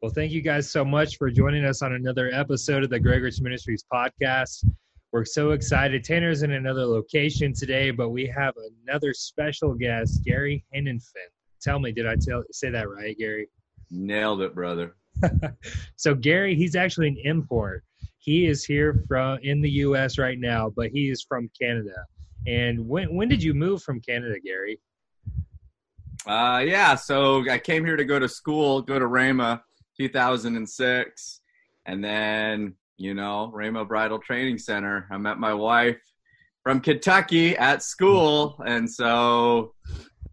Well, thank you guys so much for joining us on another episode of the Gregorich Ministries podcast. We're so excited. Tanner's in another location today, but we have another special guest, Gary Henenfin. Tell me, did I tell, say that right, Gary? Nailed it, brother. so Gary, he's actually an import. He is here from in the U.S. right now, but he is from Canada. And when when did you move from Canada, Gary? Uh, yeah, so I came here to go to school, go to Rhema, 2006, and then you know Rhema Bible Training Center. I met my wife from Kentucky at school, and so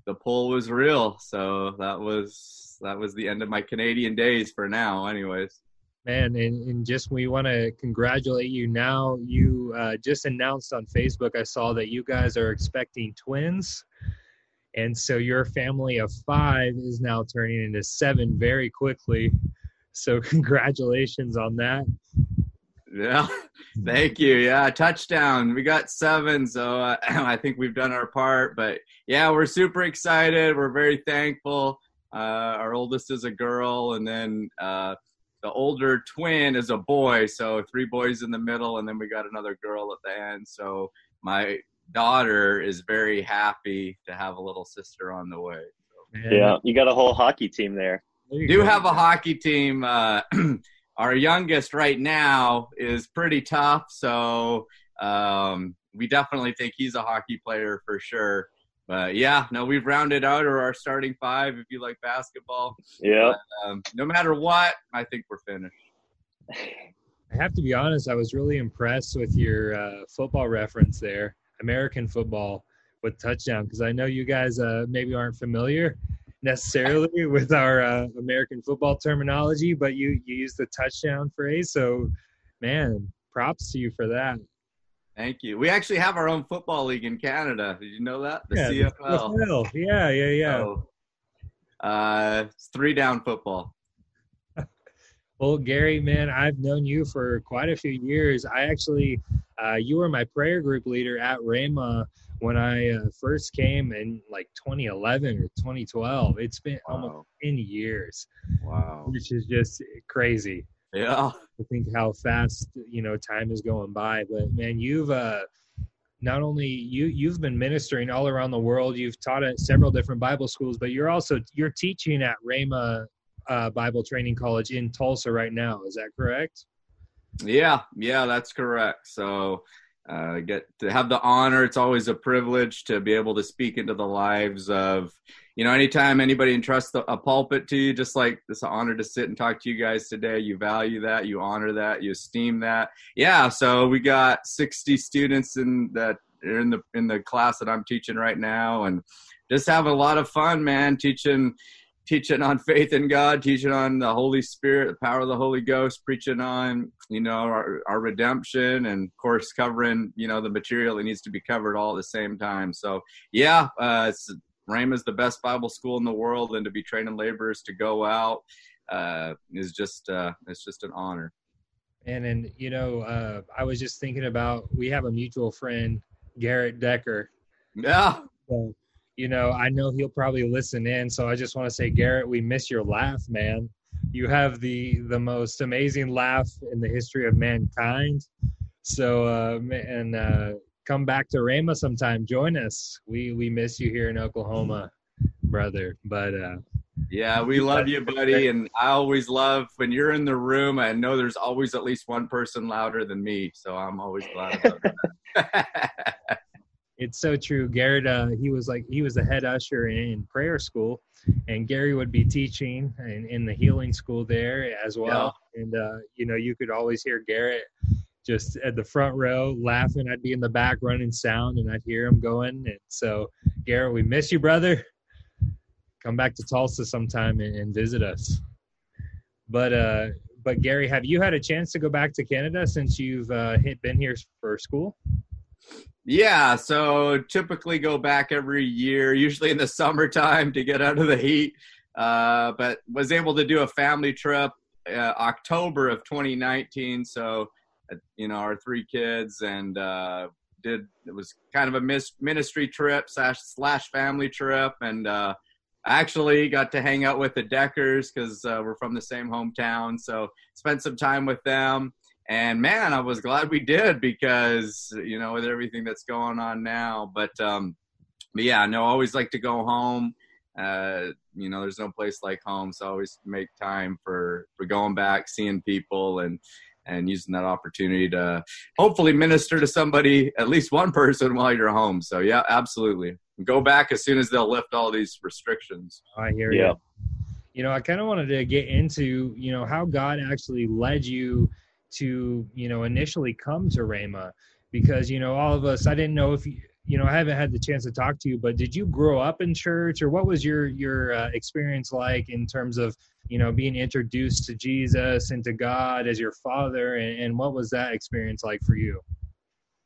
the pull was real. So that was that was the end of my Canadian days for now, anyways. Man, and, and just we want to congratulate you. Now you uh, just announced on Facebook. I saw that you guys are expecting twins, and so your family of five is now turning into seven very quickly. So congratulations on that. Yeah, thank you. Yeah, touchdown. We got seven, so uh, I think we've done our part. But yeah, we're super excited. We're very thankful. Uh, our oldest is a girl, and then uh, the older twin is a boy. So three boys in the middle, and then we got another girl at the end. So my daughter is very happy to have a little sister on the way. So. Yeah, you got a whole hockey team there. there do go. have a hockey team. Uh, our youngest right now is pretty tough, so um, we definitely think he's a hockey player for sure. But yeah, no, we've rounded out our starting five if you like basketball. Yeah. Um, no matter what, I think we're finished. I have to be honest, I was really impressed with your uh, football reference there, American football with touchdown, because I know you guys uh, maybe aren't familiar necessarily with our uh, American football terminology, but you you use the touchdown phrase. So, man, props to you for that. Thank you. We actually have our own football league in Canada. Did you know that? The yeah, CFL. Yeah, yeah, yeah. So, uh, it's three down football. Well, Gary, man, I've known you for quite a few years. I actually, uh, you were my prayer group leader at Rhema when I uh, first came in like 2011 or 2012. It's been wow. almost 10 years. Wow. Which is just crazy. Yeah. I think how fast, you know, time is going by. But man, you've uh not only you you've been ministering all around the world, you've taught at several different Bible schools, but you're also you're teaching at Rhema uh, Bible Training College in Tulsa right now. Is that correct? Yeah, yeah, that's correct. So uh, get to have the honor. It's always a privilege to be able to speak into the lives of, you know, anytime anybody entrusts a pulpit to you, just like it's an honor to sit and talk to you guys today. You value that, you honor that, you esteem that. Yeah. So we got 60 students in that in the in the class that I'm teaching right now, and just have a lot of fun, man, teaching teaching on faith in God, teaching on the Holy Spirit, the power of the Holy Ghost, preaching on, you know, our, our redemption and of course covering, you know, the material that needs to be covered all at the same time. So yeah, uh, it's, is the best Bible school in the world and to be training laborers to go out, uh, is just, uh, it's just an honor. And, and, you know, uh, I was just thinking about, we have a mutual friend, Garrett Decker. Yeah. So, you know, I know he'll probably listen in. So I just want to say, Garrett, we miss your laugh, man. You have the the most amazing laugh in the history of mankind. So uh, and uh, come back to Rhema sometime. Join us. We we miss you here in Oklahoma, brother. But uh, yeah, we love you, buddy. And I always love when you're in the room. I know there's always at least one person louder than me, so I'm always glad about that. it's so true. Garrett, uh, he was like he was the head usher in, in prayer school, and Gary would be teaching in, in the healing school there as well. Yeah. And uh, you know, you could always hear Garrett just at the front row laughing. I'd be in the back running sound, and I'd hear him going. And so, Garrett, we miss you, brother. Come back to Tulsa sometime and, and visit us. But uh, but Gary, have you had a chance to go back to Canada since you've uh, been here for school? Yeah, so typically go back every year, usually in the summertime to get out of the heat. Uh, but was able to do a family trip uh, October of 2019. So, uh, you know, our three kids and uh, did it was kind of a ministry trip slash slash family trip, and uh, actually got to hang out with the Deckers because we're from the same hometown. So spent some time with them. And man, I was glad we did because, you know, with everything that's going on now. But, um, but yeah, no, I always like to go home. Uh, you know, there's no place like home. So I always make time for, for going back, seeing people and, and using that opportunity to hopefully minister to somebody, at least one person while you're home. So yeah, absolutely. Go back as soon as they'll lift all these restrictions. I hear yeah. you. You know, I kind of wanted to get into, you know, how God actually led you to, you know, initially come to Rhema because, you know, all of us, I didn't know if you, you know, I haven't had the chance to talk to you, but did you grow up in church or what was your, your uh, experience like in terms of, you know, being introduced to Jesus and to God as your father and, and what was that experience like for you?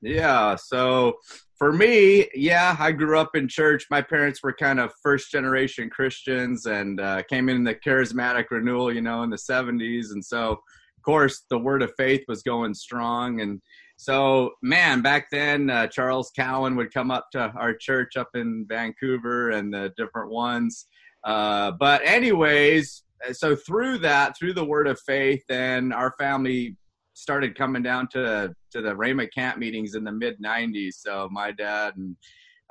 Yeah. So for me, yeah, I grew up in church. My parents were kind of first generation Christians and uh, came in the charismatic renewal, you know, in the 70s. And so, course, the word of faith was going strong. And so, man, back then, uh, Charles Cowan would come up to our church up in Vancouver and the different ones. Uh, but, anyways, so through that, through the word of faith, and our family started coming down to to the Rhema camp meetings in the mid '90s. So my dad and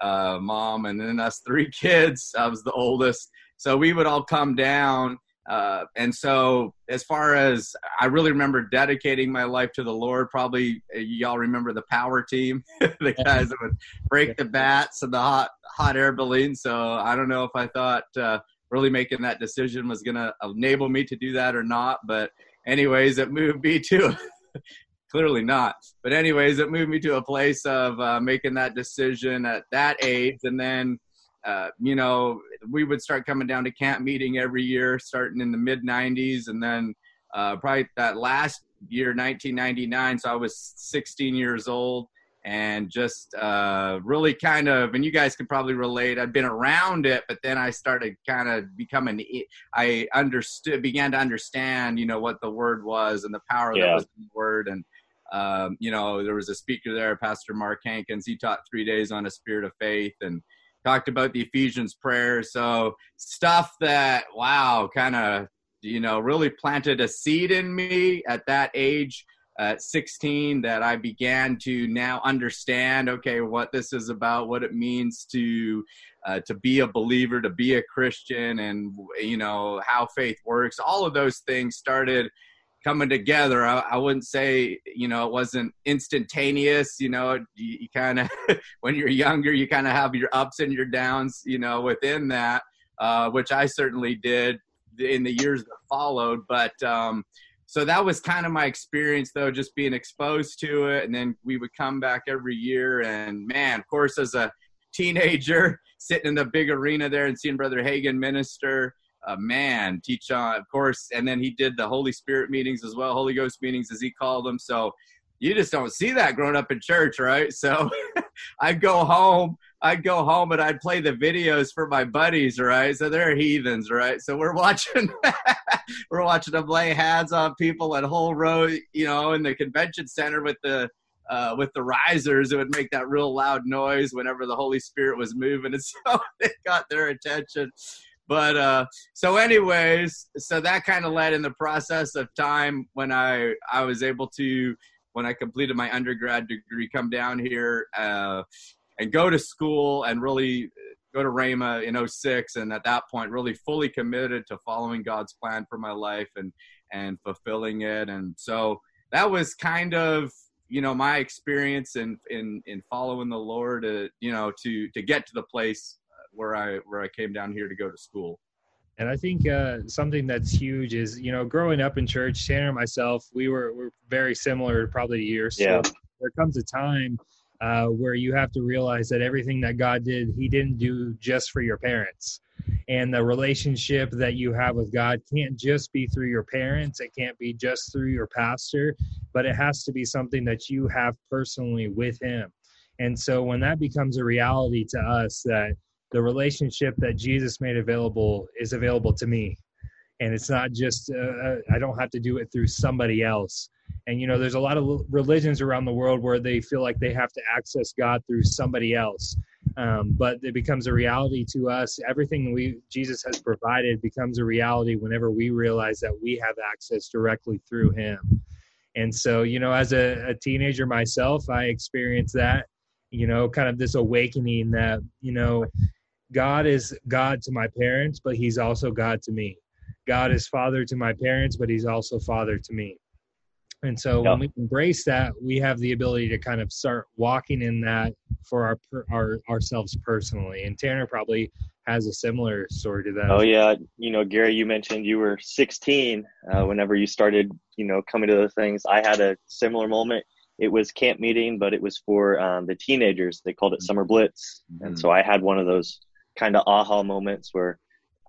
uh, mom, and then us three kids. I was the oldest, so we would all come down. Uh, and so, as far as I really remember dedicating my life to the Lord, probably uh, y'all remember the power team, the guys that would break the bats and the hot hot air balloons. So I don't know if I thought uh, really making that decision was going to enable me to do that or not. But anyways, it moved me to clearly not. But anyways, it moved me to a place of uh, making that decision at that age, and then. Uh, you know, we would start coming down to camp meeting every year, starting in the mid 90s, and then uh, probably that last year, 1999. So I was 16 years old, and just uh, really kind of, and you guys can probably relate. I've been around it, but then I started kind of becoming, I understood, began to understand, you know, what the word was and the power yeah. that was in the word. And, um, you know, there was a speaker there, Pastor Mark Hankins. He taught three days on a spirit of faith and talked about the Ephesians prayer. So stuff that, wow, kind of, you know, really planted a seed in me at that age at 16 that I began to now understand okay what this is about what it means to uh, to be a believer to be a Christian and you know how faith works all of those things started coming together. I, I wouldn't say you know it wasn't instantaneous you know you, you kind of when you're younger you kind of have your ups and your downs you know within that uh, which I certainly did in the years that followed but um, so that was kind of my experience though just being exposed to it and then we would come back every year and man of course as a teenager sitting in the big arena there and seeing brother Hagin minister uh, man teach on of course and then he did the holy spirit meetings as well holy ghost meetings as he called them so you just don't see that growing up in church right so i'd go home I'd go home and I'd play the videos for my buddies, right? So they're heathens, right? So we're watching, we're watching them lay hands on people at whole row, you know, in the convention center with the uh, with the risers. It would make that real loud noise whenever the Holy Spirit was moving, and so it got their attention. But uh, so, anyways, so that kind of led in the process of time when I I was able to when I completed my undergrad degree come down here. Uh, and go to school and really go to Rhema in 06 and at that point really fully committed to following God's plan for my life and and fulfilling it and so that was kind of you know my experience in in in following the Lord uh, you know to to get to the place where I where I came down here to go to school and I think uh, something that's huge is, you know, growing up in church, Tanner and myself, we were, were very similar probably years. So yeah. there comes a time uh, where you have to realize that everything that God did, He didn't do just for your parents. And the relationship that you have with God can't just be through your parents, it can't be just through your pastor, but it has to be something that you have personally with Him. And so when that becomes a reality to us, that the relationship that Jesus made available is available to me. And it's not just, uh, uh I don't have to do it through somebody else and you know there's a lot of religions around the world where they feel like they have to access god through somebody else Um, but it becomes a reality to us. Everything we Jesus has provided becomes a reality whenever we realize that we have access directly through Him. And so, you know, as a, a teenager myself, I experienced that. You know, kind of this awakening that you know, God is God to my parents, but He's also God to me. God is Father to my parents, but He's also Father to me. And so when we embrace that, we have the ability to kind of start walking in that for our, our ourselves personally. And Tanner probably has a similar story to that. Oh yeah, you know, Gary, you mentioned you were 16 uh, whenever you started, you know, coming to those things. I had a similar moment. It was camp meeting, but it was for um, the teenagers. They called it Summer Blitz, mm-hmm. and so I had one of those kind of aha moments where,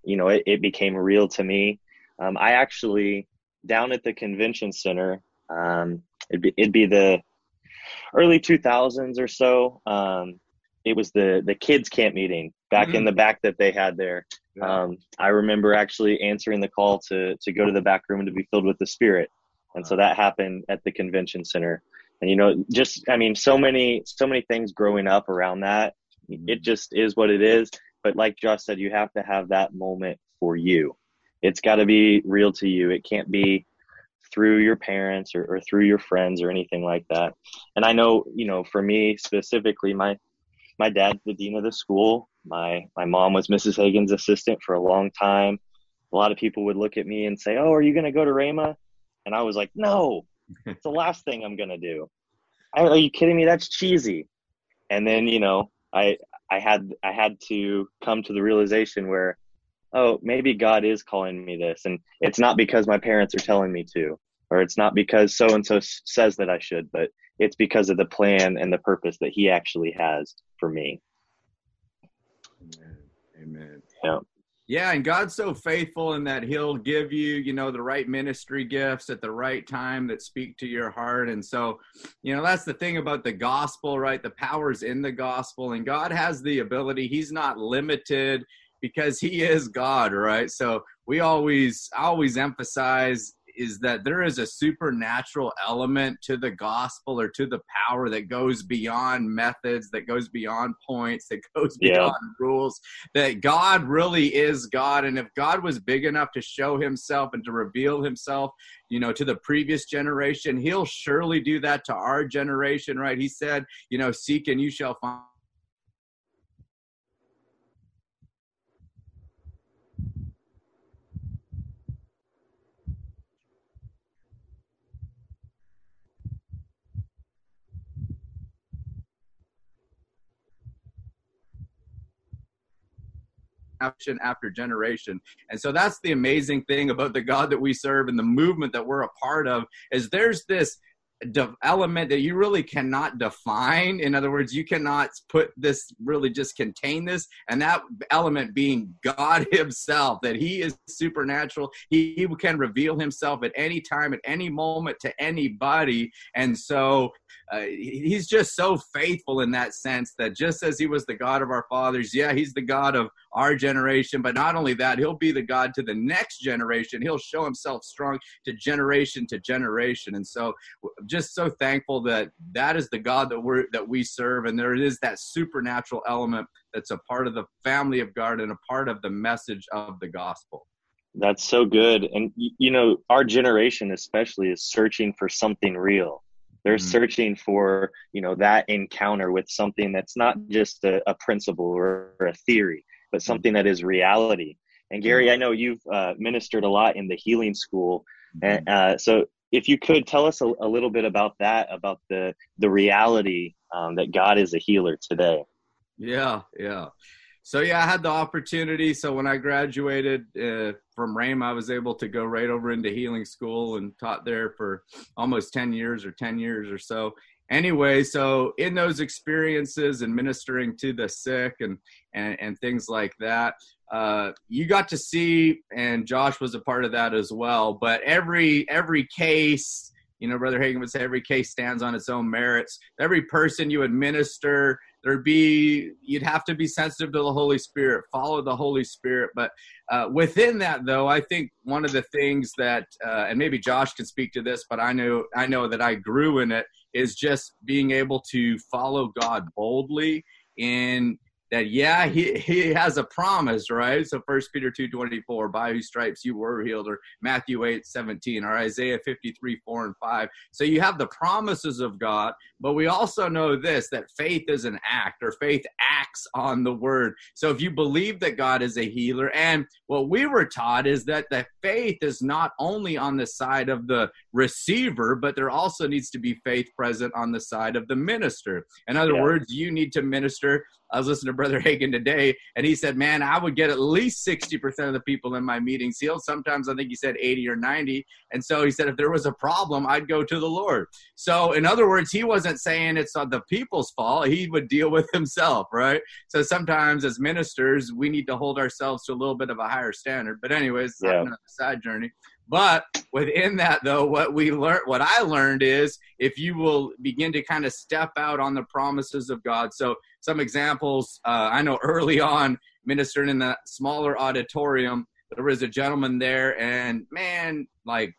you know, it, it became real to me. Um, I actually down at the convention center um, it'd be it'd be the early 2000s or so. Um, it was the the kids camp meeting back mm-hmm. in the back that they had there. Um, I remember actually answering the call to to go to the back room to be filled with the Spirit, and so that happened at the convention center. And you know, just I mean, so many so many things growing up around that. Mm-hmm. It just is what it is. But like Josh said, you have to have that moment for you. It's got to be real to you. It can't be through your parents or, or through your friends or anything like that. And I know, you know, for me specifically, my my dad's the dean of the school. My my mom was Mrs. Hagin's assistant for a long time. A lot of people would look at me and say, "Oh, are you going to go to Rhema?" And I was like, "No, it's the last thing I'm going to do." Are you kidding me? That's cheesy. And then you know, I I had I had to come to the realization where oh, maybe God is calling me this. And it's not because my parents are telling me to, or it's not because so and so says that I should, but it's because of the plan and the purpose that He actually has for me. Amen. Amen. Yeah. Yeah, and God's so faithful in that He'll give you, you know, the right ministry gifts at the right time that speak to your heart. And so, you know, that's the thing about the gospel, right? The power's in the gospel, and God has the ability. He's not limited because he is God, right? So we always always emphasize is that there is a supernatural element to the gospel or to the power that goes beyond methods, that goes beyond points, that goes beyond yeah. rules, that God really is God. And if God was big enough to show himself and to reveal himself, you know, to the previous generation, he'll surely do that to our generation, right? He said, you know, seek and you shall find generation after generation. And so that's the amazing thing about the God that we serve and the movement that we're a part of is there's this element that you really cannot define. In other words, you cannot put this really just contain this, and that element being God Himself, that He is supernatural. He, he can reveal Himself at any time, at any moment to anybody. And so uh, He's just so faithful in that sense that just as He was the God of our fathers, yeah, He's the God of our generation, but not only that, He'll be the God to the next generation. He'll show Himself strong to generation to generation. And so just so thankful that that is the God that we that we serve, and there is that supernatural element that's a part of the family of God and a part of the message of the gospel. That's so good, and you know, our generation especially is searching for something real. They're mm-hmm. searching for you know that encounter with something that's not just a, a principle or, or, a theory, but something that is reality. And Gary, mm-hmm. I know you've uh, ministered a lot in the healing school, and mm-hmm. uh, so if you could tell us a, a, little bit about that, about the the reality um, that God is a healer today. Yeah, yeah. So yeah, I had the opportunity. So when I graduated uh, from Rhema, I was able to go right over into healing school and taught there for almost ten years or ten years or so. Anyway, so in those experiences and ministering to the sick and and, and things like that, uh, you got to see, and Josh was a part of that as well. But every every case, you know, Brother Hagin would say every case stands on its own merits. Every person you administer, be you'd have to be sensitive to the Holy Spirit, follow the Holy Spirit. But uh, within that, though, I think one of the things that, uh, and maybe Josh can speak to this, but I know I know that I grew in it is just being able to follow God boldly in that yeah he, he has a promise right? So first peter 2 24 by whose stripes you were healed or matthew 8 17 or isaiah 53 4 and 5 so you have the promises of god but we also know this that faith is an act or faith acts on the word. So if you believe that god is a healer and what we were taught is that the faith is not only on the side of the receiver but there also needs to be faith present on the side of the minister. In other yeah. words you need to minister I was listening to Brother Hagin today, and he said, "Man, I would get at least sixty percent of the people in my meetings healed. Sometimes I think he said eighty or 90. And so he said, if there was a problem, I'd go to the Lord. So, in other words, he wasn't saying it's not the people's fault. He would deal with himself, right? So sometimes as ministers, we need to hold ourselves to a little bit of a higher standard. But anyways, yeah. a side journey. But within that, though, what we learned, what I learned is if you will begin to kind of step out on the promises of God. So, some examples uh, I know early on, ministering in the smaller auditorium, there was a gentleman there, and man, like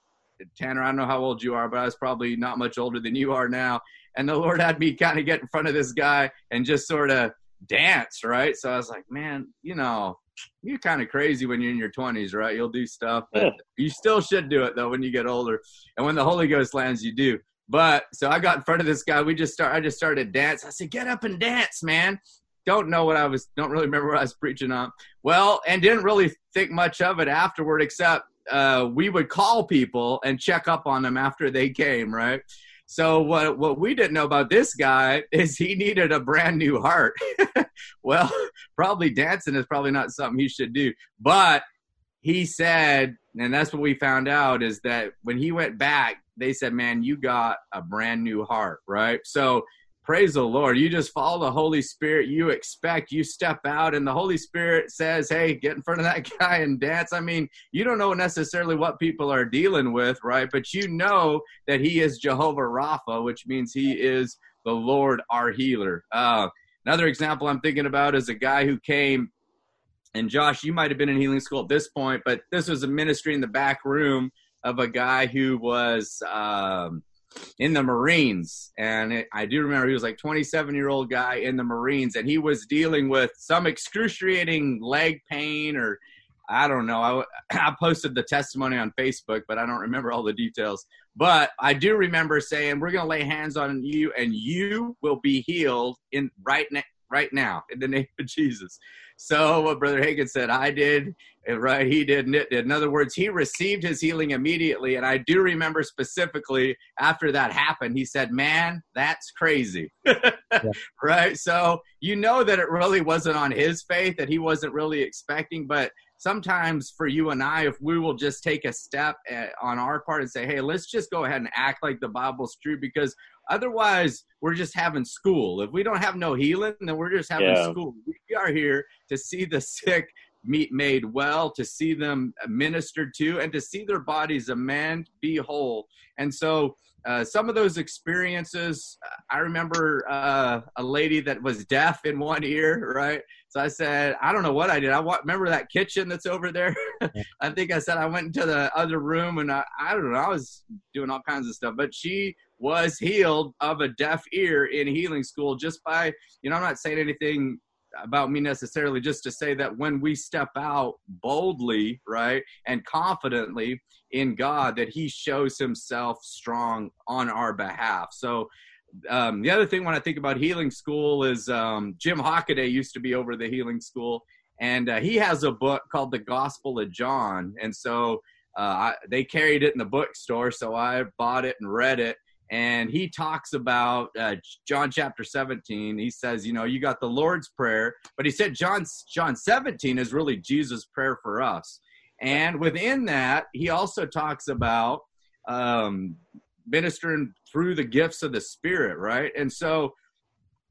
Tanner, I don't know how old you are, but I was probably not much older than you are now. And the Lord had me kind of get in front of this guy and just sort of dance, right? So I was like, man, you know, you're kind of crazy when you're in your 20s, right? You'll do stuff, yeah. you still should do it though when you get older. And when the Holy Ghost lands, you do. But so I got in front of this guy. We just start. I just started dance. I said, "Get up and dance, man." Don't know what I was. Don't really remember what I was preaching on. Well, and didn't really think much of it afterward, except uh, we would call people and check up on them after they came, right? So what what we didn't know about this guy is he needed a brand new heart. well, probably dancing is probably not something he should do. But he said, and that's what we found out is that when he went back, they said, "Man, you got a brand new heart, right?" So praise the Lord. You just follow the Holy Spirit. You expect, you step out, and the Holy Spirit says, Hey, get in front of that guy and dance. I mean, you don't know necessarily what people are dealing with, right? But you know that He is Jehovah Rapha, which means He is the Lord our healer. Uh, another example I'm thinking about is a guy who came, and Josh, you might have been in healing school at this point, but this was a ministry in the back room of a guy who was. Um, in the Marines. And it, I do remember he was like 27 year old guy in the Marines, and he was dealing with some excruciating leg pain or I don't know. I, I posted the testimony on Facebook, but I don't remember all the details. But I do remember saying, "We're going to lay hands on you, and you will be healed in right now." Right now, in the name of Jesus. So, what Brother Hagin said, I did, right? He did, and it did. In other words, he received his healing immediately. And I do remember specifically after that happened, he said, Man, that's crazy. yeah. Right? So, you know that it really wasn't on his faith, that he wasn't really expecting. But sometimes for you and I, if we will just take a step eh, on our part and say, Hey, let's just go ahead and act like the Bible's true because Otherwise, we're just having school. If we don't have no healing, then we're just having yeah. school. We are here to see the sick meet made well, to see them ministered to, and to see their bodies amend, be whole. And so, uh, some of those experiences, I remember uh, a lady that was deaf in one ear, right? So I said, I don't know what I did. I remember that kitchen that's over there. I think I said I went into the other room and I, I don't know, I was doing all kinds of stuff. But she was healed of a deaf ear in healing school just by, you know, I'm not saying anything about me necessarily, just to say that when we step out boldly, right, and confidently in God, that He shows Himself strong on our behalf. So, um, the other thing when I think about healing school is um, Jim Hockaday used to be over the healing school, and uh, he has a book called The Gospel of John. And so uh, I, they carried it in the bookstore, so I bought it and read it and he talks about uh, John chapter 17. He says, you know, you got the Lord's prayer, but he said John John 17 is really Jesus' prayer for us. And within that, he also talks about um, ministering through the gifts of the Spirit, right? And so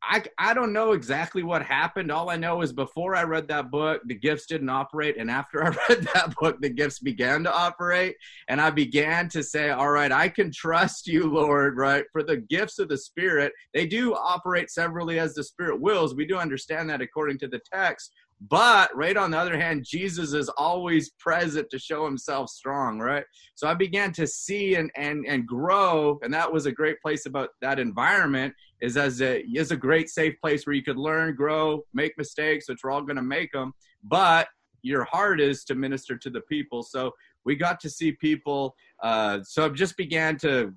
I, I don't know exactly what happened. All I know is before I read that book, the gifts didn't operate. And after I read that book, the gifts began to operate. And I began to say, All right, I can trust you, Lord, right? For the gifts of the Spirit, they do operate severally as the Spirit wills. We do understand that according to the text. But right on the other hand, Jesus is always present to show himself strong, right? So I began to see and and and grow, and that was a great place about that environment is as a is a great safe place where you could learn, grow, make mistakes, which we're all going to make them, but your heart is to minister to the people. So we got to see people. Uh, so I just began to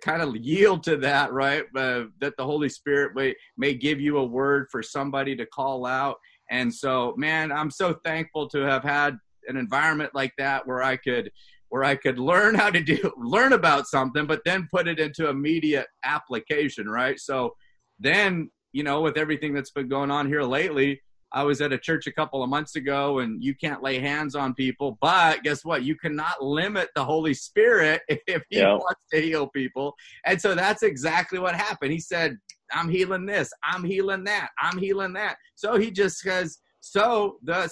kind of yield to that, right? Uh, that the Holy Spirit may, may give you a word for somebody to call out. And so, man, I'm so thankful to have had an environment like that where I could where I could learn how to do learn about something, but then put it into immediate application, right? So then, you know, with everything that's been going on here lately, I was at a church a couple of months ago and you can't lay hands on people, but guess what? You cannot limit the Holy Spirit if he yeah. wants to heal people. And so that's exactly what happened. He said, I'm healing this, I'm healing that, I'm healing that. So he just says, so the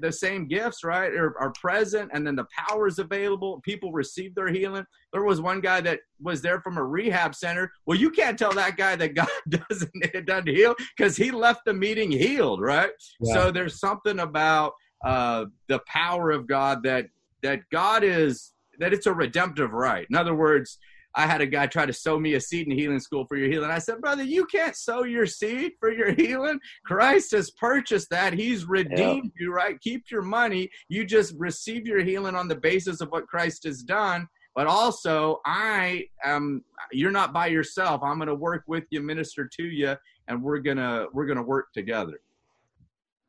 the same gifts, right, are, are, present, and then the power is available. People receive their healing. There was one guy that was there from a rehab center. Well, you can't tell that guy that God doesn't doesn't heal because he left the meeting healed, right? Yeah. So there's something about uh, the power of God that that God is that it's a redemptive right. In other words, I had a guy try to sow me a seed in healing school for your healing. I said, brother, you can't sow your seed for your healing. Christ has purchased that. He's redeemed you, right? Keep your money. You just receive your healing on the basis of what Christ has done. But also, I am. You're not by yourself. I'm going to work with you, minister to you, and we're gonna we're gonna work together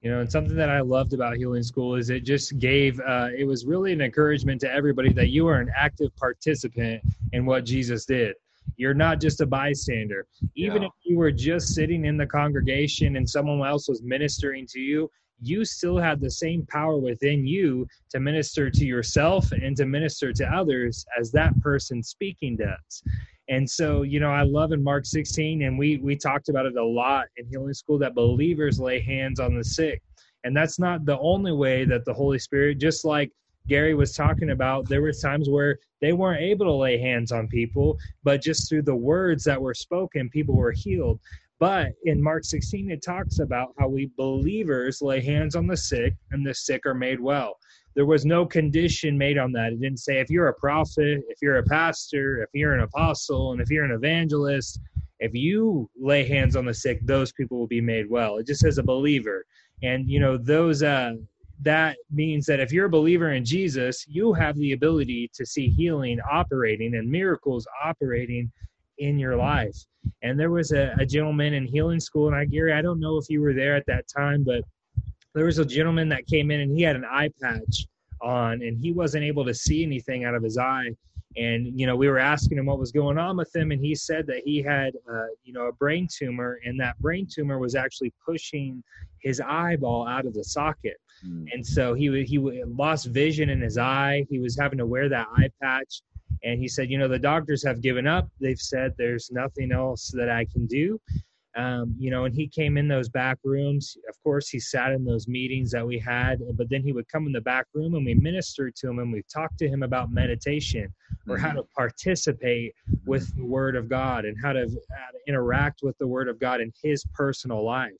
you know and something that i loved about healing school is it just gave uh, it was really an encouragement to everybody that you are an active participant in what jesus did. You're not just a bystander. Even yeah. if you were just sitting in the congregation and someone else was ministering to you you still have the same power within you to minister to yourself and to minister to others as that person speaking does and so, you know, I love in Mark 16, and we we talked about it a lot in healing school that believers lay hands on the sick. And that's not the only way that the Holy Spirit, just like Gary was talking about, there were times where they weren't able to lay hands on people, but just through the words that were spoken, people were healed. But in Mark 16, it talks about how we believers lay hands on the sick and the sick are made well there was no condition made on that. It didn't say if you're a prophet, if you're a pastor, if you're an apostle, and if you're an evangelist, if you lay hands on the sick, those people will be made well. It just says a believer. And you know, those uh that means that if you're a believer in Jesus, you have the ability to see healing operating and miracles operating in your life. And there was a, a gentleman in healing school, and I, Gary, I don't know if you were there at that time, but there was a gentleman that came in and he had an eye patch on and he wasn't able to see anything out of his eye. And you know we were asking him what was going on with him and he said that he had uh, you know a brain tumor and that brain tumor was actually pushing his eyeball out of the socket. Mm. and so he he lost vision in his eye. He was having to wear that eye patch. And he said you know the doctors have given up. They've said there's nothing else that i can do um, you know, and he came in those back rooms. Of course, he sat in those meetings that we had, but then he would come in the back room and we ministered to him and we talked to him about meditation or how to mm-hmm. participate with the Word of God and how to, how to interact with the Word of God in his personal life.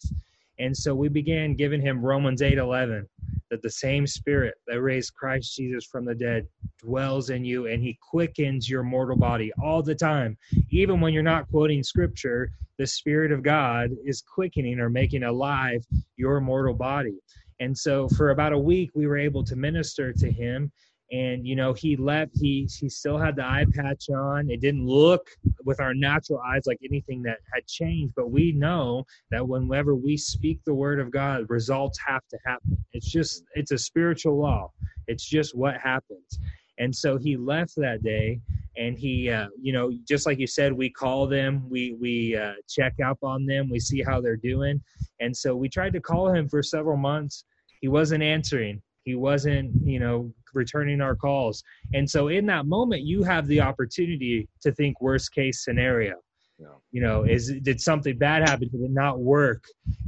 And so we began giving him Romans 8 11, that the same spirit that raised Christ Jesus from the dead dwells in you and he quickens your mortal body all the time. Even when you're not quoting scripture, the spirit of God is quickening or making alive your mortal body. And so for about a week, we were able to minister to him and you know he left he he still had the eye patch on. It didn't look with our natural eyes like anything that had changed but we know that whenever we speak the word of god results have to happen. It's just it's a spiritual law. It's just what happens. And so he left that day and he uh, you know just like you said we call them we we uh, check up on them we see how they're doing. And so we tried to call him for several months. He wasn't answering he wasn't you know returning our calls. And so in that moment you have the opportunity to think worst case scenario. Yeah. you know is did something bad happen? Did it not work?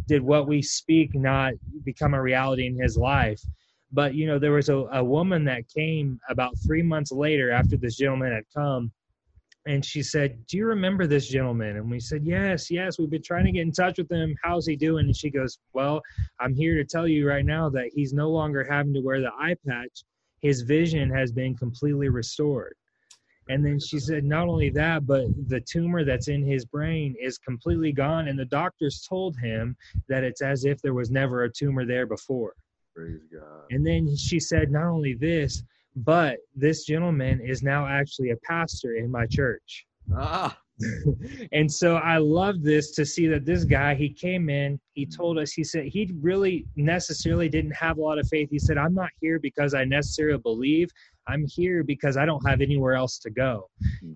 Did what we speak not become a reality in his life? But you know there was a, a woman that came about three months later after this gentleman had come and she said, "Do you remember this gentleman?" And we said, "Yes, yes. We've been trying to get in touch with him. How's he doing?" And she goes, "Well, I'm here to tell you right now that he's no longer having to wear the eye patch. His vision has been completely restored." And then she said, not only that, but the tumor that's in his brain is completely gone. And the doctors told him that it's as if there was never a tumor there before. Praise God. And then she said, not only this, but this gentleman is now actually a pastor in my church. Ah, and so I love this to see that this guy, he came in, he told us, he said he really necessarily didn't have a lot of faith. He said, I'm not here because I necessarily believe. I'm here because I don't have anywhere else to go.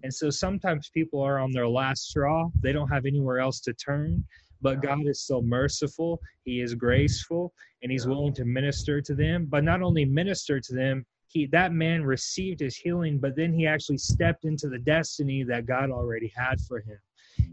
And so sometimes people are on their last straw, they don't have anywhere else to turn. But God is still merciful, He is graceful, and He's willing to minister to them. But not only minister to them, he that man received his healing but then he actually stepped into the destiny that god already had for him.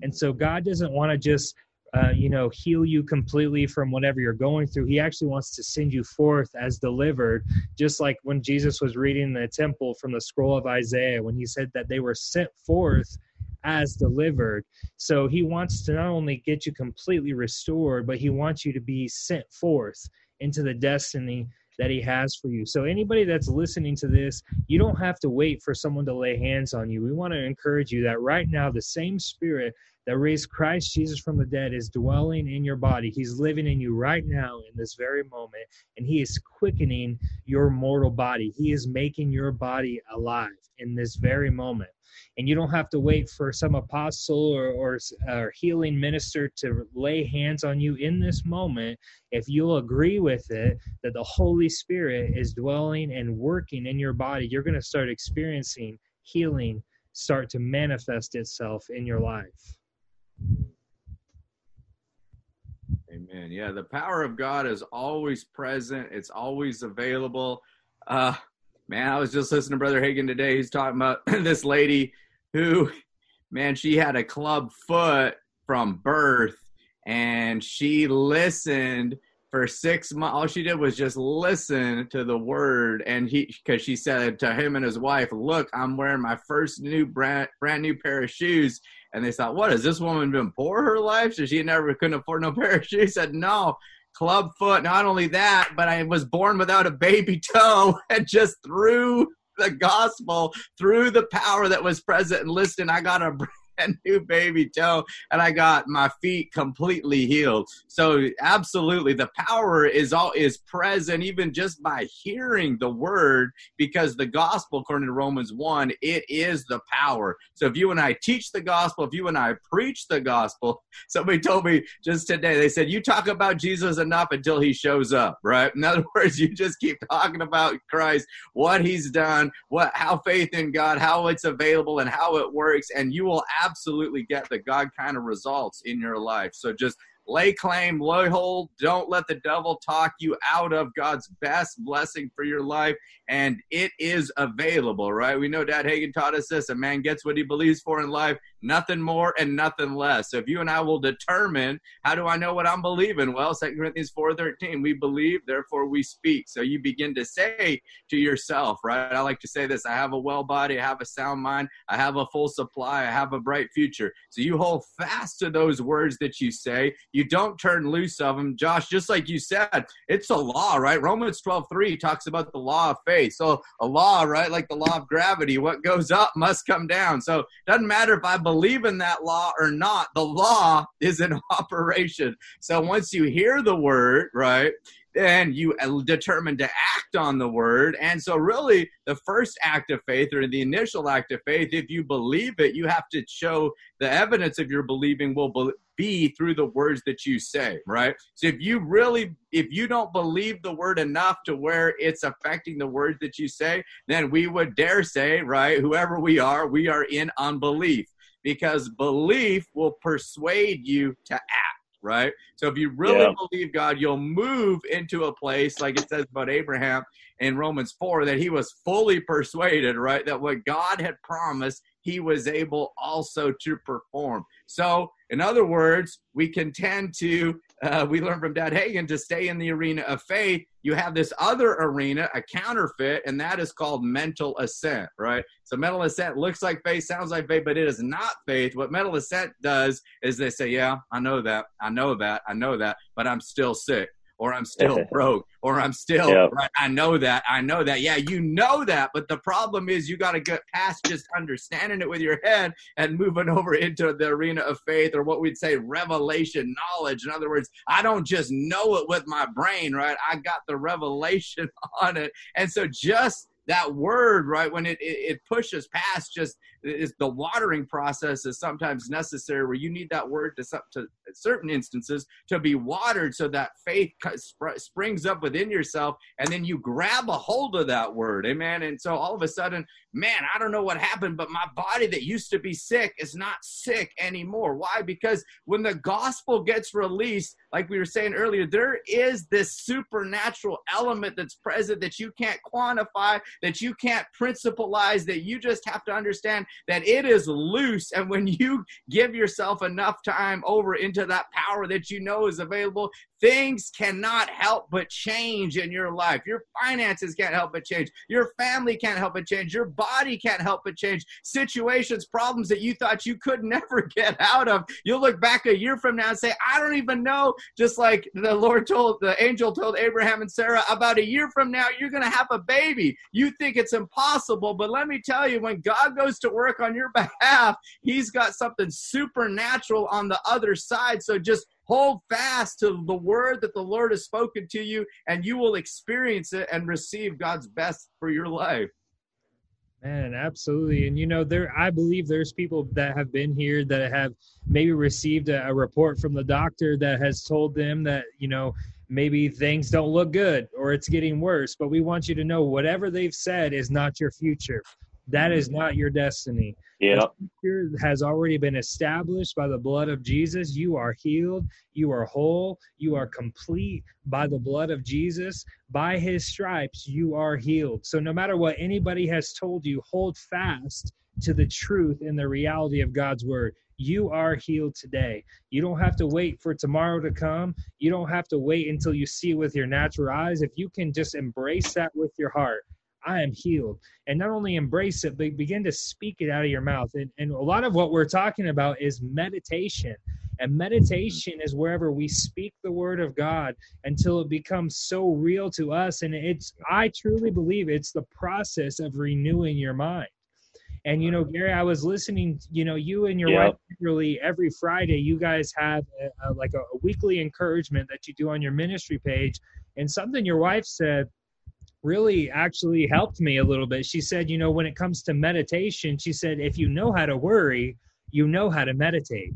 And so god doesn't want to just uh, you know heal you completely from whatever you're going through. He actually wants to send you forth as delivered just like when jesus was reading the temple from the scroll of isaiah when he said that they were sent forth as delivered. So he wants to not only get you completely restored but he wants you to be sent forth into the destiny that he has for you. So anybody that's listening to this, you don't have to wait for someone to lay hands on you. We want to encourage you that right now the same spirit that raised Christ Jesus from the dead is dwelling in your body. He's living in you right now in this very moment, and He is quickening your mortal body. He is making your body alive in this very moment and you don't have to wait for some apostle or, or, or, healing minister to lay hands on you in this moment if you'll agree with it that the holy spirit is dwelling and working in your body you're going to start experiencing healing start to manifest itself in your life Amen. Yeah, the power of God is always present. It's always available. Uh, man, I was just listening to Brother Hagin today. He's talking about this lady who, man, she had a club foot from birth and she listened for six months. All she did was just listen to the word. And he, because she said to him and his wife, Look, I'm wearing my first new brand, brand new pair of shoes. And they thought, What has this woman been poor her life? So she never couldn't afford no pair of shoes. Said, No, club foot. Not only that, but I was born without a baby toe and just through the gospel, through the power that was present and listening, I got a brand new baby toe and I got my feet completely healed. So absolutely the power is all is present even just by hearing the word because the gospel according to Romans 1 it is the power. So if you and I teach the gospel, if you and I preach the gospel, somebody told me just today they said you talk about Jesus enough until he shows up, right? In other words, you just keep talking about Christ, what he's done, what how faith in God, how it's available and how it works and you will absolutely absolutely get the God kind of results in your life. So just lay claim, lay hold. Don't let the devil talk you out of God's best blessing for your life. And it is available, right? We know Dad Hagin taught us this a man gets what he believes for in life, nothing more and nothing less. So if you and I will determine, how do I know what I'm believing? Well, Second Corinthians 4.13, we believe, therefore we speak. So you begin to say to yourself, right? I like to say this, I have a well body, I have a sound mind, I have a full supply, I have a bright future. So you hold fast to those words that you say. You don't turn loose of them. Josh, just like you said, it's a law, right? Romans 12.3 talks about the law of faith. So a law, right? Like the law of gravity, what goes up must come down. So it doesn't matter if I believe in that law or not, the law is in operation. So once you hear the word, right, then you uh, determine to act on the word. And so, really, the first act of faith or the initial act of faith, if you believe it, you have to show the evidence of your believing will be through the words that you say, right? So, if you really, if you don't believe the word enough to where it's affecting the words that you say, then we would dare say, right, whoever we are, we are in unbelief because belief will persuade you to act right? So if you really yeah. believe God, you'll move into a place like it says about Abraham in Romans 4 that he was fully persuaded, right? That what God had promised, he was able also to perform. So, in other words, we can tend to, uh, we learn from Dad Hagin to stay in the arena of faith. You have this other arena, a counterfeit, and that is called mental assent, right? So, mental assent looks like faith, sounds like faith, but it is not faith. What mental assent does is they say, Yeah, I know that, I know that, I know that, but I'm still sick or I'm still broke, or I'm still, yep. right, I know that, I know that. Yeah, you know that, but the problem is you got to get past just understanding it with your head and moving over into the arena of faith, or what we'd say revelation knowledge. In other words, I don't just know it with my brain, right? I got the revelation on it. And so just that word, right, when it, it, it pushes past just is the watering process is sometimes necessary where you need that word to, to certain instances to be watered so that faith springs up within yourself and then you grab a hold of that word. Amen. And so all of a sudden man i don't know what happened but my body that used to be sick is not sick anymore. Why? Because when the gospel gets released like we were saying earlier there is this supernatural element that's present that you can't quantify that you can't principleize that you just have to understand that it is loose. And when you give yourself enough time over into that power that you know is available, things cannot help but change in your life. Your finances can't help but change. Your family can't help but change. Your body can't help but change. Situations, problems that you thought you could never get out of, you'll look back a year from now and say, I don't even know. Just like the Lord told, the angel told Abraham and Sarah, about a year from now, you're going to have a baby. You think it's impossible, but let me tell you, when God goes to work on your behalf, He's got something supernatural on the other side. So just Hold fast to the word that the Lord has spoken to you, and you will experience it and receive God's best for your life. Man, absolutely. And you know, there I believe there's people that have been here that have maybe received a, a, report from the doctor that has told them that, you know, maybe things don't look good or it's getting worse. But we want you to know whatever they've said is not your future. That is mm-hmm. not your destiny. Yeah. future has already been established by the blood of Jesus. You are healed. You are whole. You are complete by the blood of Jesus. By his stripes, you are healed. So no matter what anybody has told you, hold fast to the truth and the reality of God's word. You are healed today. You don't have to wait for tomorrow to come. You don't have to wait until you see with your natural eyes. If you can just embrace that with your heart, I am healed. And not only embrace it, but begin to speak it out of your mouth. And, and a lot of what we're talking about is meditation. And meditation is wherever we speak the word of God until it becomes so real to us. And it's, I truly believe it's the process of renewing your mind. And you know, Gary, I was listening. You know, you and your yep. wife really every Friday, you guys have a, a, like a, a weekly encouragement that you do on your ministry page. And something your wife said really actually helped me a little bit. She said, you know, when it comes to meditation, she said, if you know how to worry, you know how to meditate.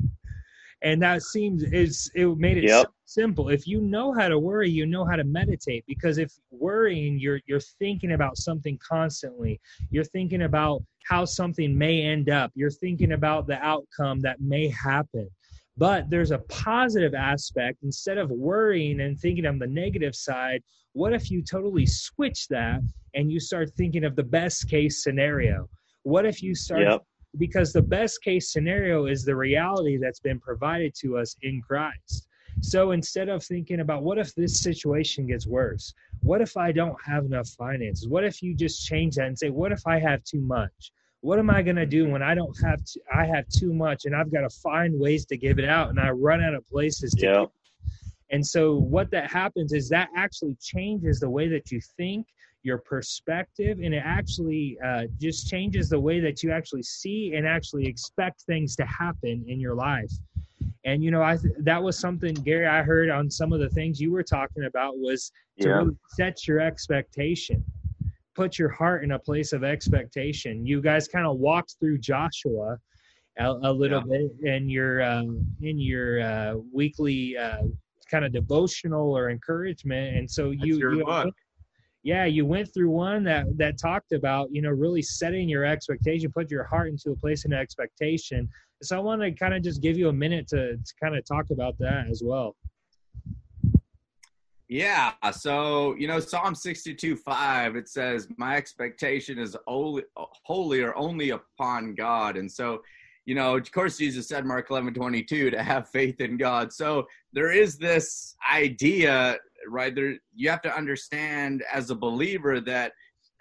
And that seems is it made it yep. simple. If you know how to worry, you know how to meditate. Because if worrying, you're you're thinking about something constantly. You're thinking about how something may end up. You're thinking about the outcome that may happen. But there's a positive aspect. Instead of worrying and thinking on the negative side, what if you totally switch that and you start thinking of the best case scenario? What if you start yep. because the best case scenario is the reality that's been provided to us in Christ. So instead of thinking about what if this situation gets worse? What if I don't have enough finances? What if you just change that and say, what if I have too much? What am I going to do when I don't have to, I have too much and I've got to find ways to give it out and I run out of places to yeah. And so what that happens is that actually changes the way that you think, your perspective, and it actually uh, just changes the way that you actually see and actually expect things to happen in your life. And you know, I th- that was something Gary I heard on some of the things you were talking about was to yeah. really set your expectation put your heart in a place of expectation. You guys kind of walked through Joshua a, a little yeah. bit in your um, in your uh, weekly uh, kind of devotional or encouragement, and so you, you went, yeah, you went through one that that talked about you know really setting your expectation, put your heart into a place of expectation. So I want to kind of just give you a minute to, to kind of talk about that as well. Yeah. So, you know, Psalm 62 5, it says, My expectation is only, or only upon God. And so, you know, of course, Jesus said, Mark 11 22, to have faith in God. So there is this idea, right? There, you have to understand as a believer that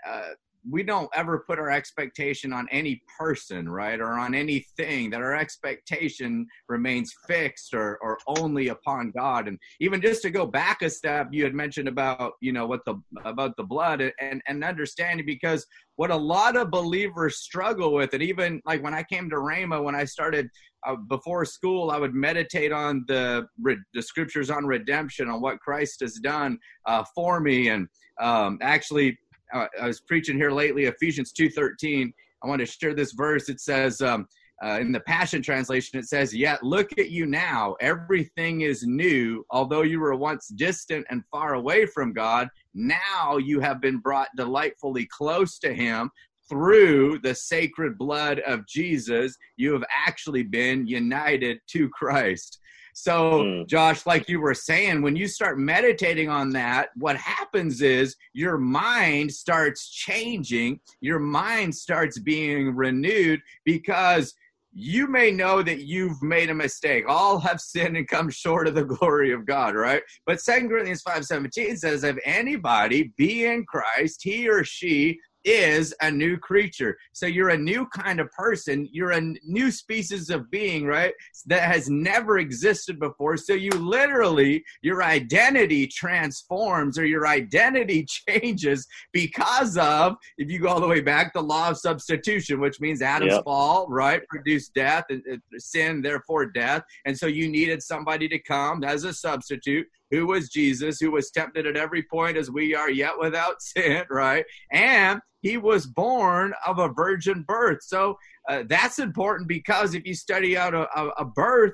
uh, we don't ever put our expectation on any person, right, or on anything, that our expectation remains fixed or, or only upon God. And even just to go back a step, you had mentioned about, you know, what the, about the blood and, and understanding because what a lot of believers struggle with, and even like when I came to Rhema, when I started uh, before school, I would meditate on the, the scriptures on redemption, on what Christ has done uh, for me. And um, actually, uh, I was preaching here lately, Ephesians 2.13. I want to share this verse. It says, um, uh, in the Passion Translation, it says, Yet look at you now. Everything is new. Although you were once distant and far away from God, now you have been brought delightfully close to Him through the sacred blood of Jesus. You have actually been united to Christ. So, mm. Josh, like you were saying, when you start meditating on that, what happens is your mind starts changing, your mind starts being renewed because you may know that you've made a mistake. All have sinned and come short of the glory of God, right? But Second Corinthians 5:17 says, if anybody be in Christ, he or she is a new creature. So you're a new kind of person. You're a new species of being, right? That has never existed before. So you literally, your identity transforms or your identity changes because of, if you go all the way back, the law of substitution, which means Adam's yep. fall, right? Produced death, and sin, therefore death. And so you needed somebody to come as a substitute who was Jesus, who was tempted at every point as we are, yet without sin, right? And he was born of a virgin birth. So uh, that's important because if you study out a, a, a birth,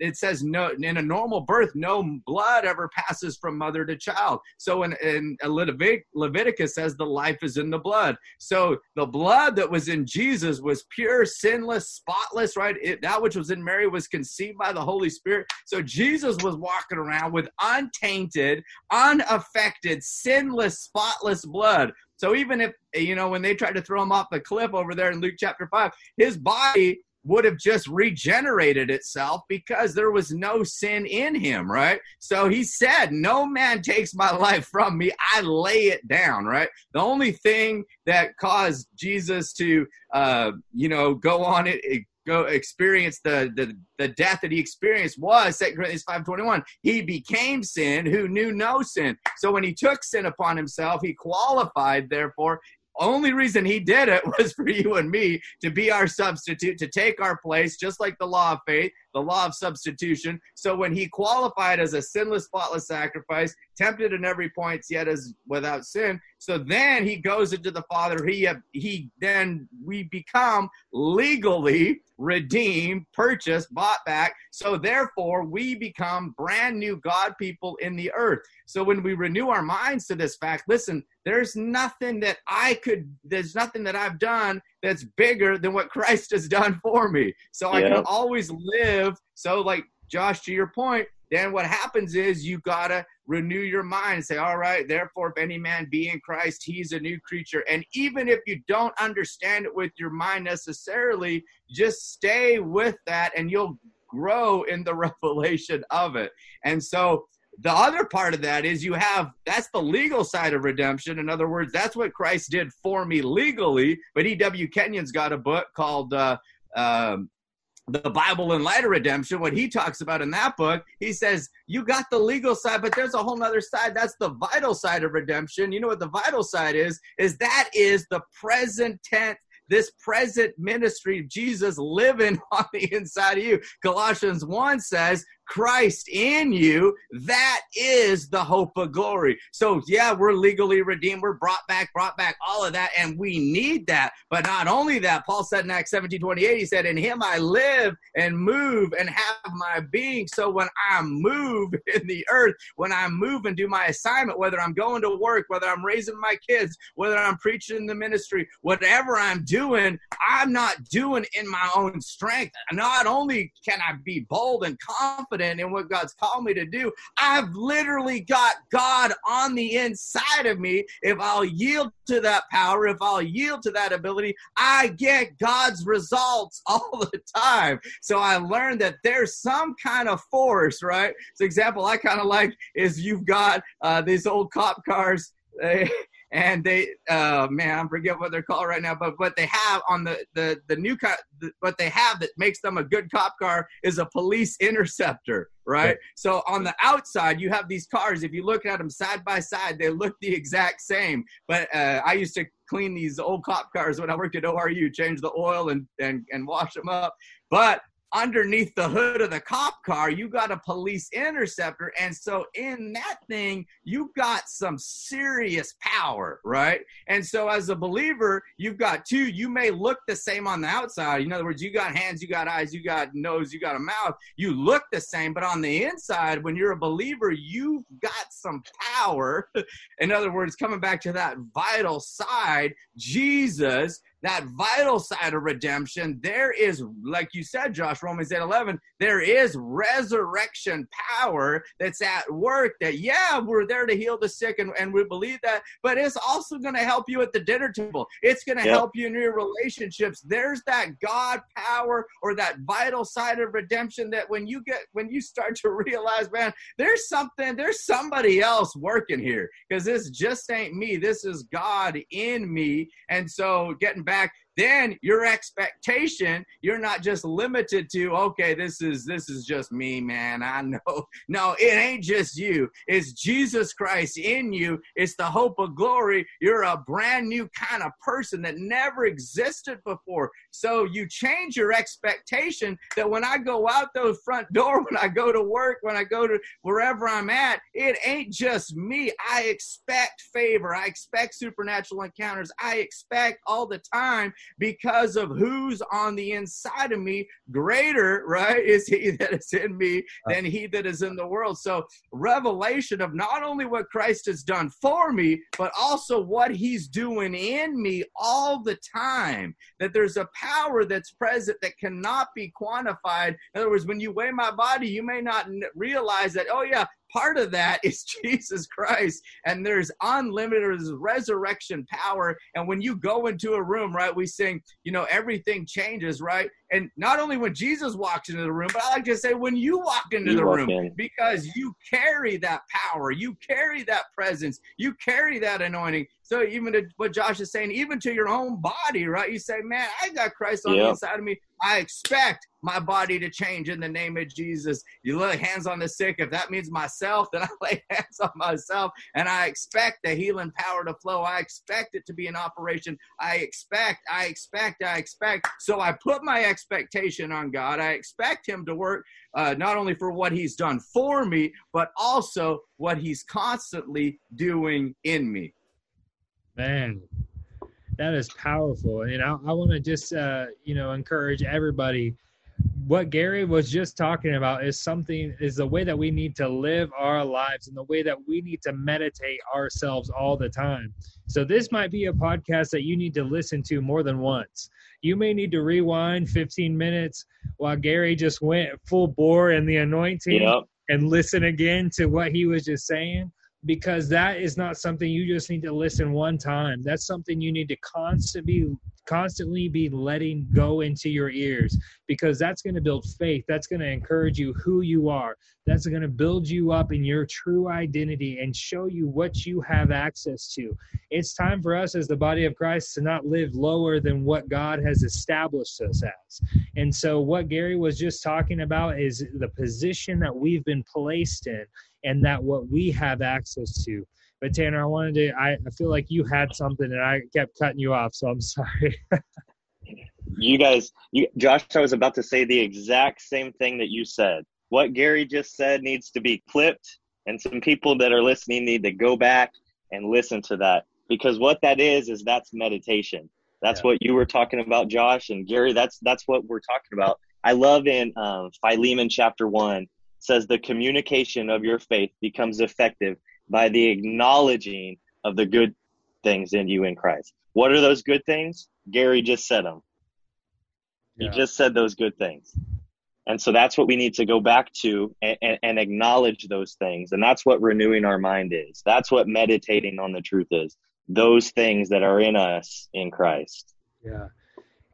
it says no in a normal birth no blood ever passes from mother to child. So in, in Levit- leviticus says the life is in the blood. So the blood that was in jesus was pure sinless spotless right? It, that which was in mary was conceived by the holy spirit. So jesus was walking around with untainted unaffected sinless spotless blood. So even if you know when they tried to throw him off the cliff over there in luke chapter 5 his body would have just regenerated itself because there was no sin in him, right? So he said, No man takes my life from me. I lay it down, right? The only thing that caused Jesus to, uh, you know, go on it, go experience the, the the death that he experienced was Second Corinthians 5:21. He became sin who knew no sin. So when he took sin upon himself, he qualified, therefore, only reason he did it was for you and me to be our substitute, to take our place, just like the law of faith, the law of substitution. So when he qualified as a sinless, spotless sacrifice, tempted in every point, yet as without sin. So then he goes into the Father. He uh, he then we become legally redeemed, purchased, bought back. So therefore, we become brand new God people in the earth. So when we renew our minds to this fact, listen, there's nothing that I could, there's nothing that I've done that's bigger than what Christ has done for me. So yeah. I can always live. So, like Josh, to your point, then what happens is you gotta renew your mind and say, all right, therefore, if any man be in Christ, he's a new creature. And even if you don't understand it with your mind necessarily, just stay with that and you'll grow in the revelation of it. And so the other part of that is you have that's the legal side of redemption. In other words, that's what Christ did for me legally. But E.W. Kenyon's got a book called uh, um, the Bible in Light of Redemption, what he talks about in that book, he says, You got the legal side, but there's a whole other side. That's the vital side of redemption. You know what the vital side is? Is that is the present tense this present ministry of Jesus living on the inside of you. Colossians 1 says, Christ in you, that is the hope of glory. So, yeah, we're legally redeemed, we're brought back, brought back, all of that, and we need that. But not only that, Paul said in Acts 17 28, he said, In him I live and move and have my being. So, when I move in the earth, when I move and do my assignment, whether I'm going to work, whether I'm raising my kids, whether I'm preaching in the ministry, whatever I'm doing, I'm not doing in my own strength. Not only can I be bold and confident, confident in what God's called me to do, I've literally got God on the inside of me. If I'll yield to that power, if I'll yield to that ability, I get God's results all the time. So I learned that there's some kind of force, right? So example I kind of like is you've got uh, these old cop cars. They, and they uh man I'm forget what they're called right now but what they have on the the the new car what they have that makes them a good cop car is a police interceptor right? So on the outside you have these cars. If you look at them side by side they look the exact same. But uh, i used to clean these old cop cars when i worked at ORU change the oil and and, and wash them up. But underneath the hood of the cop car, you got a police interceptor. And so in that thing, you got some serious power, right? And so as a believer, you've got two, you may look the same on the outside. In other words, you got hands, you got eyes, you got nose, you got a mouth. You look the same, but on the inside, when you're a believer, you've got some power. in other words, coming back to that vital side, Jesus that vital side of redemption, there is, like you said, Josh, Romans 8 11, there is resurrection power that's at work. That, yeah, we're there to heal the sick and, and we believe that, but it's also going to help you at the dinner table. It's going to yep. help you in your relationships. There's that God power or that vital side of redemption that when you get, when you start to realize, man, there's something, there's somebody else working here because this just ain't me. This is God in me. And so getting back back then your expectation you're not just limited to okay this is this is just me man. I know. No it ain't just you. It's jesus christ in you. It's the hope of glory. You're a brand new kind of person that never existed before. So you change your expectation that when i go out the front door when i go to work when i go to wherever i'm at it ain't just me. I expect favor. I expect supernatural encounters. I expect all the time because of who's on the inside of me. Greater, right, is he that is in me than he that is in the world. So, revelation of not only what Christ has done for me, but also what he's doing in me all the time. That there's a power that's present that cannot be quantified. In other words, when you weigh my body, you may not realize that, oh, yeah, part of that is Jesus Christ. And there's unlimited resurrection power. And when you go into a room, right, we sing, you know, everything changes, right? And not only when Jesus walks into the room, but I like to say when you walk into you the walk room, in. because you carry that power, you carry that presence, you carry that anointing. So even to what Josh is saying, even to your own body, right? You say, man, I got Christ on yep. the inside of me. I expect my body to change in the name of Jesus. You lay hands on the sick. If that means myself, then I lay hands on myself and I expect the healing power to flow. I expect it to be an operation. I expect, I expect, I expect. So I put my expectation on God. I expect Him to work uh, not only for what He's done for me, but also what He's constantly doing in me. Man, that is powerful. And I, I want to just, uh, you know, encourage everybody what Gary was just talking about is something is the way that we need to live our lives and the way that we need to meditate ourselves all the time. So this might be a podcast that you need to listen to more than once. You may need to rewind 15 minutes while Gary just went full bore in the anointing yep. and listen again to what he was just saying because that is not something you just need to listen one time. That's something you need to constantly constantly be letting go into your ears because that's going to build faith. That's going to encourage you who you are. That's going to build you up in your true identity and show you what you have access to. It's time for us as the body of Christ to not live lower than what God has established us as. And so, what Gary was just talking about is the position that we've been placed in and that what we have access to. But Tanner, I wanted to. I, I feel like you had something, and I kept cutting you off, so I'm sorry. you guys, you, Josh, I was about to say the exact same thing that you said. What Gary just said needs to be clipped, and some people that are listening need to go back and listen to that because what that is is that's meditation. That's yeah. what you were talking about, Josh and Gary. That's that's what we're talking about. I love in um, Philemon chapter one says the communication of your faith becomes effective by the acknowledging of the good things in you in Christ. What are those good things? Gary just said them. Yeah. He just said those good things. And so that's what we need to go back to and, and, and, acknowledge those things. And that's what renewing our mind is. That's what meditating on the truth is. Those things that are in us in Christ. Yeah.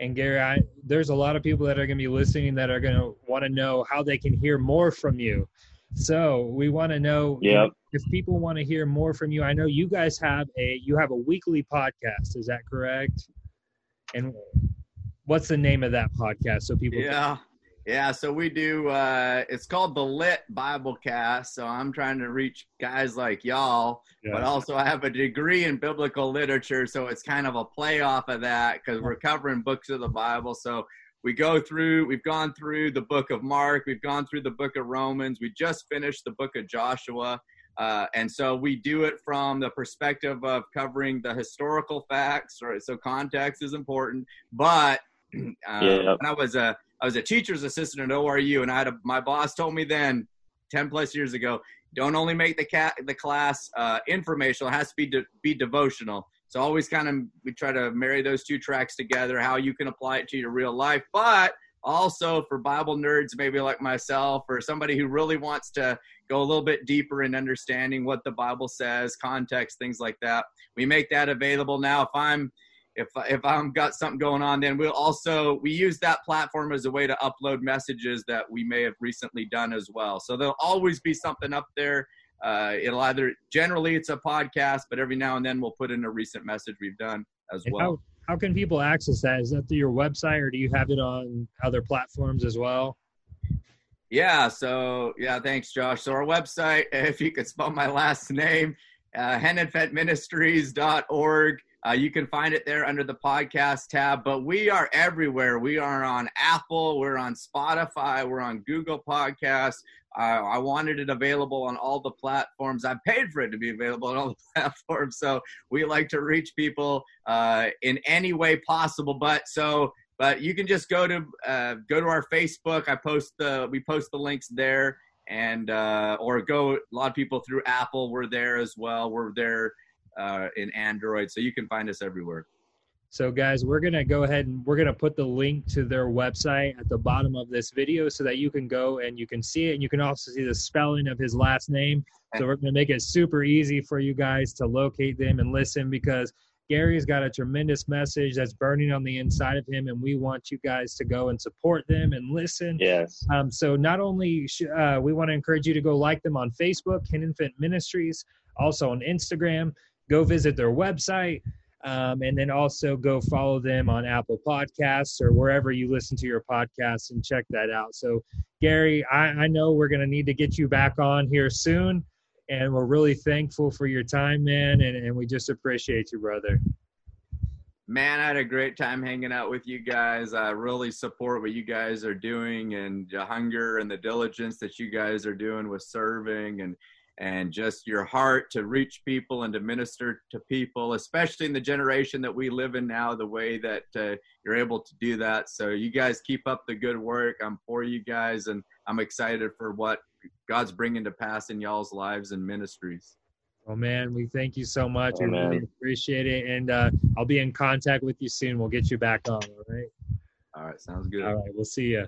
And Gary, I, there's a lot of people that are going to be listening that are going to want to know how they can hear more from you. So we want to know yep. if people want to hear more from you. I know you guys have a you have a weekly podcast. Is that correct? And what's the name of that podcast so people? Yeah. Can- yeah, so we do. Uh, it's called the Lit Bible Cast. So I'm trying to reach guys like y'all, yeah. but also I have a degree in biblical literature, so it's kind of a play off of that because we're covering books of the Bible. So we go through. We've gone through the book of Mark. We've gone through the book of Romans. We just finished the book of Joshua. Uh, and so we do it from the perspective of covering the historical facts. Right? So context is important, but uh, yeah. when I was a I was a teacher's assistant at ORU, and I had a, my boss told me then, ten plus years ago, don't only make the cat the class uh, informational; it has to be de- be devotional. So always kind of we try to marry those two tracks together, how you can apply it to your real life, but also for Bible nerds, maybe like myself, or somebody who really wants to go a little bit deeper in understanding what the Bible says, context, things like that. We make that available now. If I'm if if I'm got something going on, then we'll also we use that platform as a way to upload messages that we may have recently done as well. So there'll always be something up there. Uh, it'll either generally it's a podcast, but every now and then we'll put in a recent message we've done as well. How, how can people access that? Is that through your website, or do you have it on other platforms as well? Yeah. So yeah, thanks, Josh. So our website, if you could spell my last name, uh, hennenfentministries.org. Uh, you can find it there under the podcast tab, but we are everywhere. We are on Apple, we're on Spotify, we're on Google Podcasts. Uh, I wanted it available on all the platforms. I paid for it to be available on all the platforms. So we like to reach people uh, in any way possible. But so, but you can just go to uh, go to our Facebook. I post the we post the links there, and uh, or go. A lot of people through Apple. We're there as well. We're there uh, in Android. So you can find us everywhere. So, guys, we're going to go ahead and we're going to put the link to their website at the bottom of this video so that you can go and you can see it. And you can also see the spelling of his last name. So, we're going to make it super easy for you guys to locate them and listen because Gary's got a tremendous message that's burning on the inside of him, and we want you guys to go and support them and listen. Yes. Um, so, not only sh- uh, we want to encourage you to go like them on Facebook, Hennenfent Ministries, also on Instagram go visit their website. Um, and then also go follow them on Apple Podcasts or wherever you listen to your podcasts and check that out. So, Gary, I, I know we're going to need to get you back on here soon. And we're really thankful for your time, man. And, and we just appreciate you, brother. Man, I had a great time hanging out with you guys. I really support what you guys are doing and the hunger and the diligence that you guys are doing with serving and and just your heart to reach people and to minister to people, especially in the generation that we live in now, the way that uh, you're able to do that. So, you guys keep up the good work. I'm for you guys, and I'm excited for what God's bringing to pass in y'all's lives and ministries. Oh man, we thank you so much. Oh, we really appreciate it, and uh, I'll be in contact with you soon. We'll get you back on. All right. All right, sounds good. All right, we'll see you.